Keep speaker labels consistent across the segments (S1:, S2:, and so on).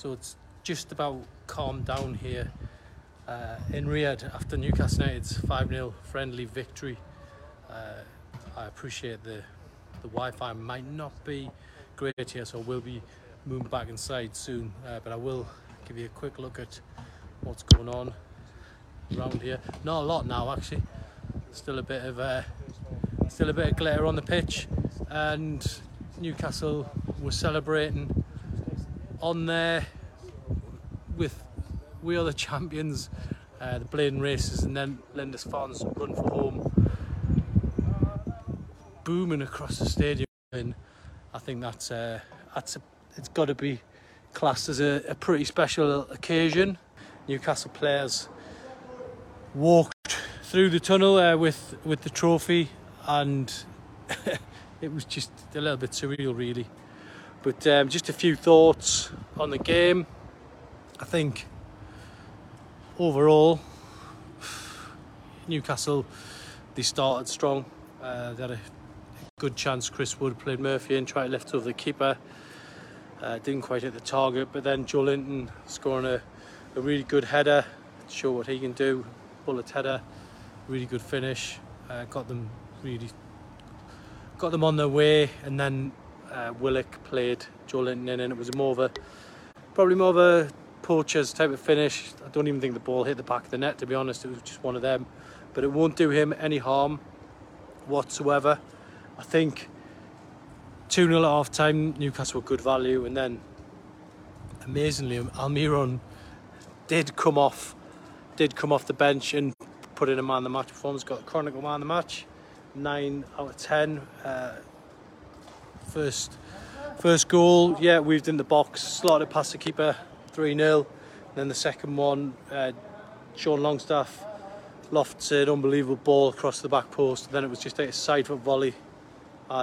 S1: So it's just about calmed down here uh, in Riyadh after Newcastle United's 5-0 friendly victory. Uh, I appreciate the the Wi-Fi might not be great here, so we'll be moving back inside soon. Uh, but I will give you a quick look at what's going on around here. Not a lot now, actually. Still a bit of uh, still a bit of glitter on the pitch, and Newcastle was celebrating on there with We Are the Champions, uh, the Blaydon Races, and then Lindisfarne's Run for Home booming across the stadium. And I think that's, uh, that's a, it's got to be classed as a, a pretty special occasion. Newcastle players walked through the tunnel uh, with, with the trophy, and it was just a little bit surreal, really. But um, just a few thoughts on the game. I think overall, Newcastle they started strong. Uh, they had a good chance. Chris Wood played Murphy and tried to lift over the keeper. Uh, didn't quite hit the target, but then Joelinton scoring a, a really good header show what he can do. Bullet header, really good finish. Uh, got them really got them on their way, and then uh, Willock played Joelinton in, and it was more of a probably more of a poacher's type of finish. I don't even think the ball hit the back of the net. To be honest, it was just one of them, but it won't do him any harm whatsoever. I think 2 0 at half time, Newcastle were good value, and then amazingly, Almiron did come off, did come off the bench and put in a man of the match performance. Got a chronicle man of the match, nine out of ten. Uh, first, first goal, yeah, weaved in the box, slotted past the keeper, three 0 Then the second one, uh, Sean Longstaff lofts an unbelievable ball across the back post. Then it was just a side foot volley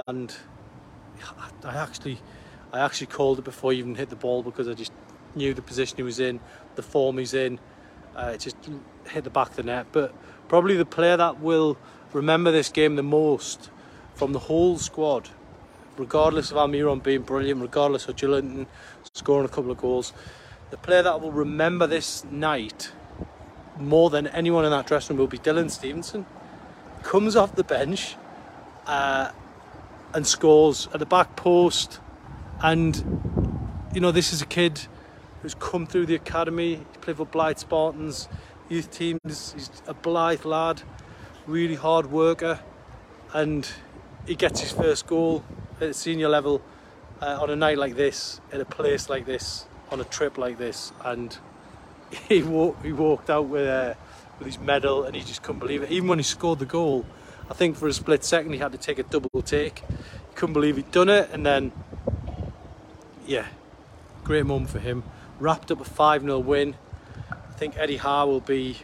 S1: and I actually I actually called it before he even hit the ball because I just knew the position he was in, the form he's in. Uh, it just hit the back of the net. But probably the player that will remember this game the most from the whole squad, regardless of Almiron being brilliant, regardless of Joelinton scoring a couple of goals, the player that will remember this night more than anyone in that dressing room will be Dylan Stephenson. Comes off the bench. Uh, and scores at the back post. And, you know, this is a kid who's come through the academy. He played for Blyth Spartans youth teams. He's a Blyth lad, really hard worker. And he gets his first goal at senior level uh, on a night like this, in a place like this, on a trip like this. And he, walk, he walked out with, uh, with his medal and he just couldn't believe it. Even when he scored the goal, I think for a split second he had to take a double take. He couldn't believe he'd done it, and then, yeah, great moment for him. Wrapped up a 5 0 win. I think Eddie Howe will be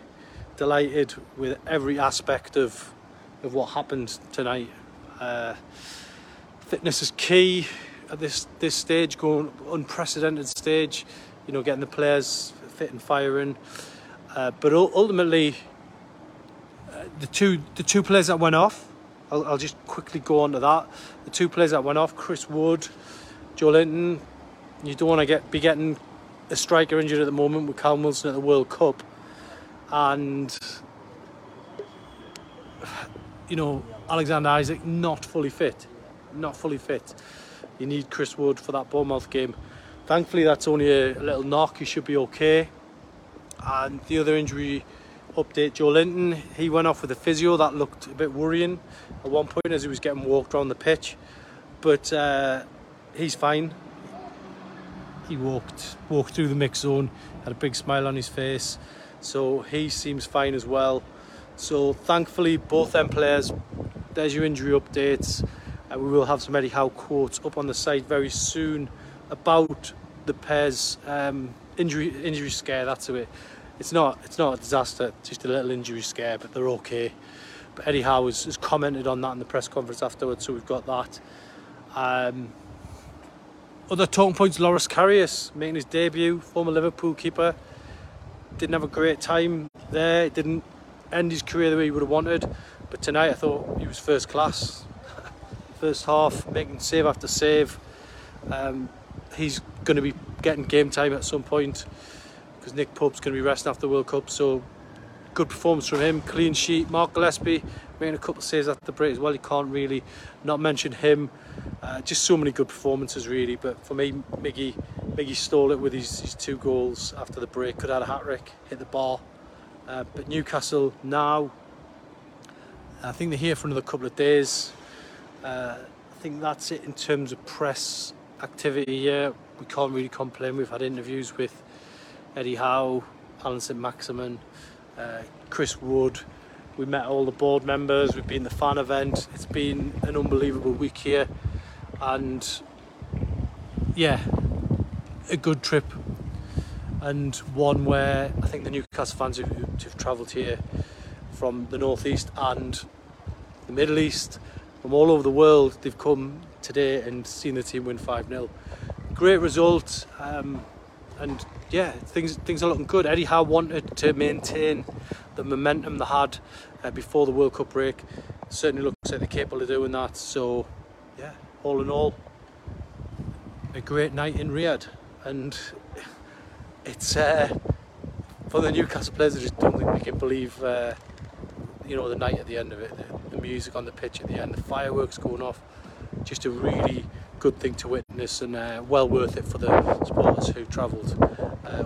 S1: delighted with every aspect of, of what happened tonight. Uh, fitness is key at this, this stage, going unprecedented stage, you know, getting the players fit and firing. Uh, but ultimately, the two the two players that went off, I'll, I'll, just quickly go on to that. The two players that went off, Chris Wood, Joelinton. You don't want to get be getting a striker injured at the moment with Callum Wilson at the World Cup, and you know Alexander Isak not fully fit, not fully fit. You need Chris Wood for that Bournemouth game. Thankfully, that's only a, little knock. He should be okay. And the other injury update Joelinton, He went off with a physio that looked a bit worrying at one point as he was getting walked around the pitch, but uh, he's fine. He walked walked through the mix zone, had a big smile on his face, so he seems fine as well. So thankfully, both them players. There's your injury updates. Uh, we will have some Eddie Howe quotes up on the site very soon about the pairs um, injury injury scare. That's it. It's not it's not a disaster. Just a little injury scare, but they're okay. But Eddie Howe has, has commented on that in the press conference afterwards, so we've got that. Um, other talking points: Loris Karius making his debut, former Liverpool keeper. Didn't have a great time there. Didn't end his career the way he would have wanted. But tonight, I thought he was first class. First half, making save after save. Um, he's going to be getting game time at some point because Nick Pope's going to be resting after the World Cup. So good performance from him, clean sheet. Mark Gillespie making a couple of saves after the break as well. You can't really not mention him. Uh, just so many good performances really. But for me, Miggy, Miggy stole it with his, his two goals after the break. Could have had a hat trick, hit the bar. Uh, but Newcastle now, I think they're here for another couple of days. Uh, I think that's it in terms of press activity here. We can't really complain. We've had interviews with Eddie Howe, Allan St Maximin, uh, Chris Wood. We met all the board members. We've been the fan event. It's been an unbelievable week here, and yeah, a good trip, and one where I think the Newcastle fans who, who've travelled here from the northeast and the Middle East, from all over the world, they've come today and seen the team win 5 0. Great result, um, and yeah, things things are looking good. Eddie Howe wanted to maintain the momentum they had uh, before the World Cup break. Certainly looks like they're capable of doing that. So, yeah, all in all, a great night in Riyadh, and it's uh, for the Newcastle players. I just don't think they can believe. Uh, you know the night at the end of it, the, the music on the pitch at the end, the fireworks going off, just a really good thing to witness and uh, well worth it for the supporters who travelled uh,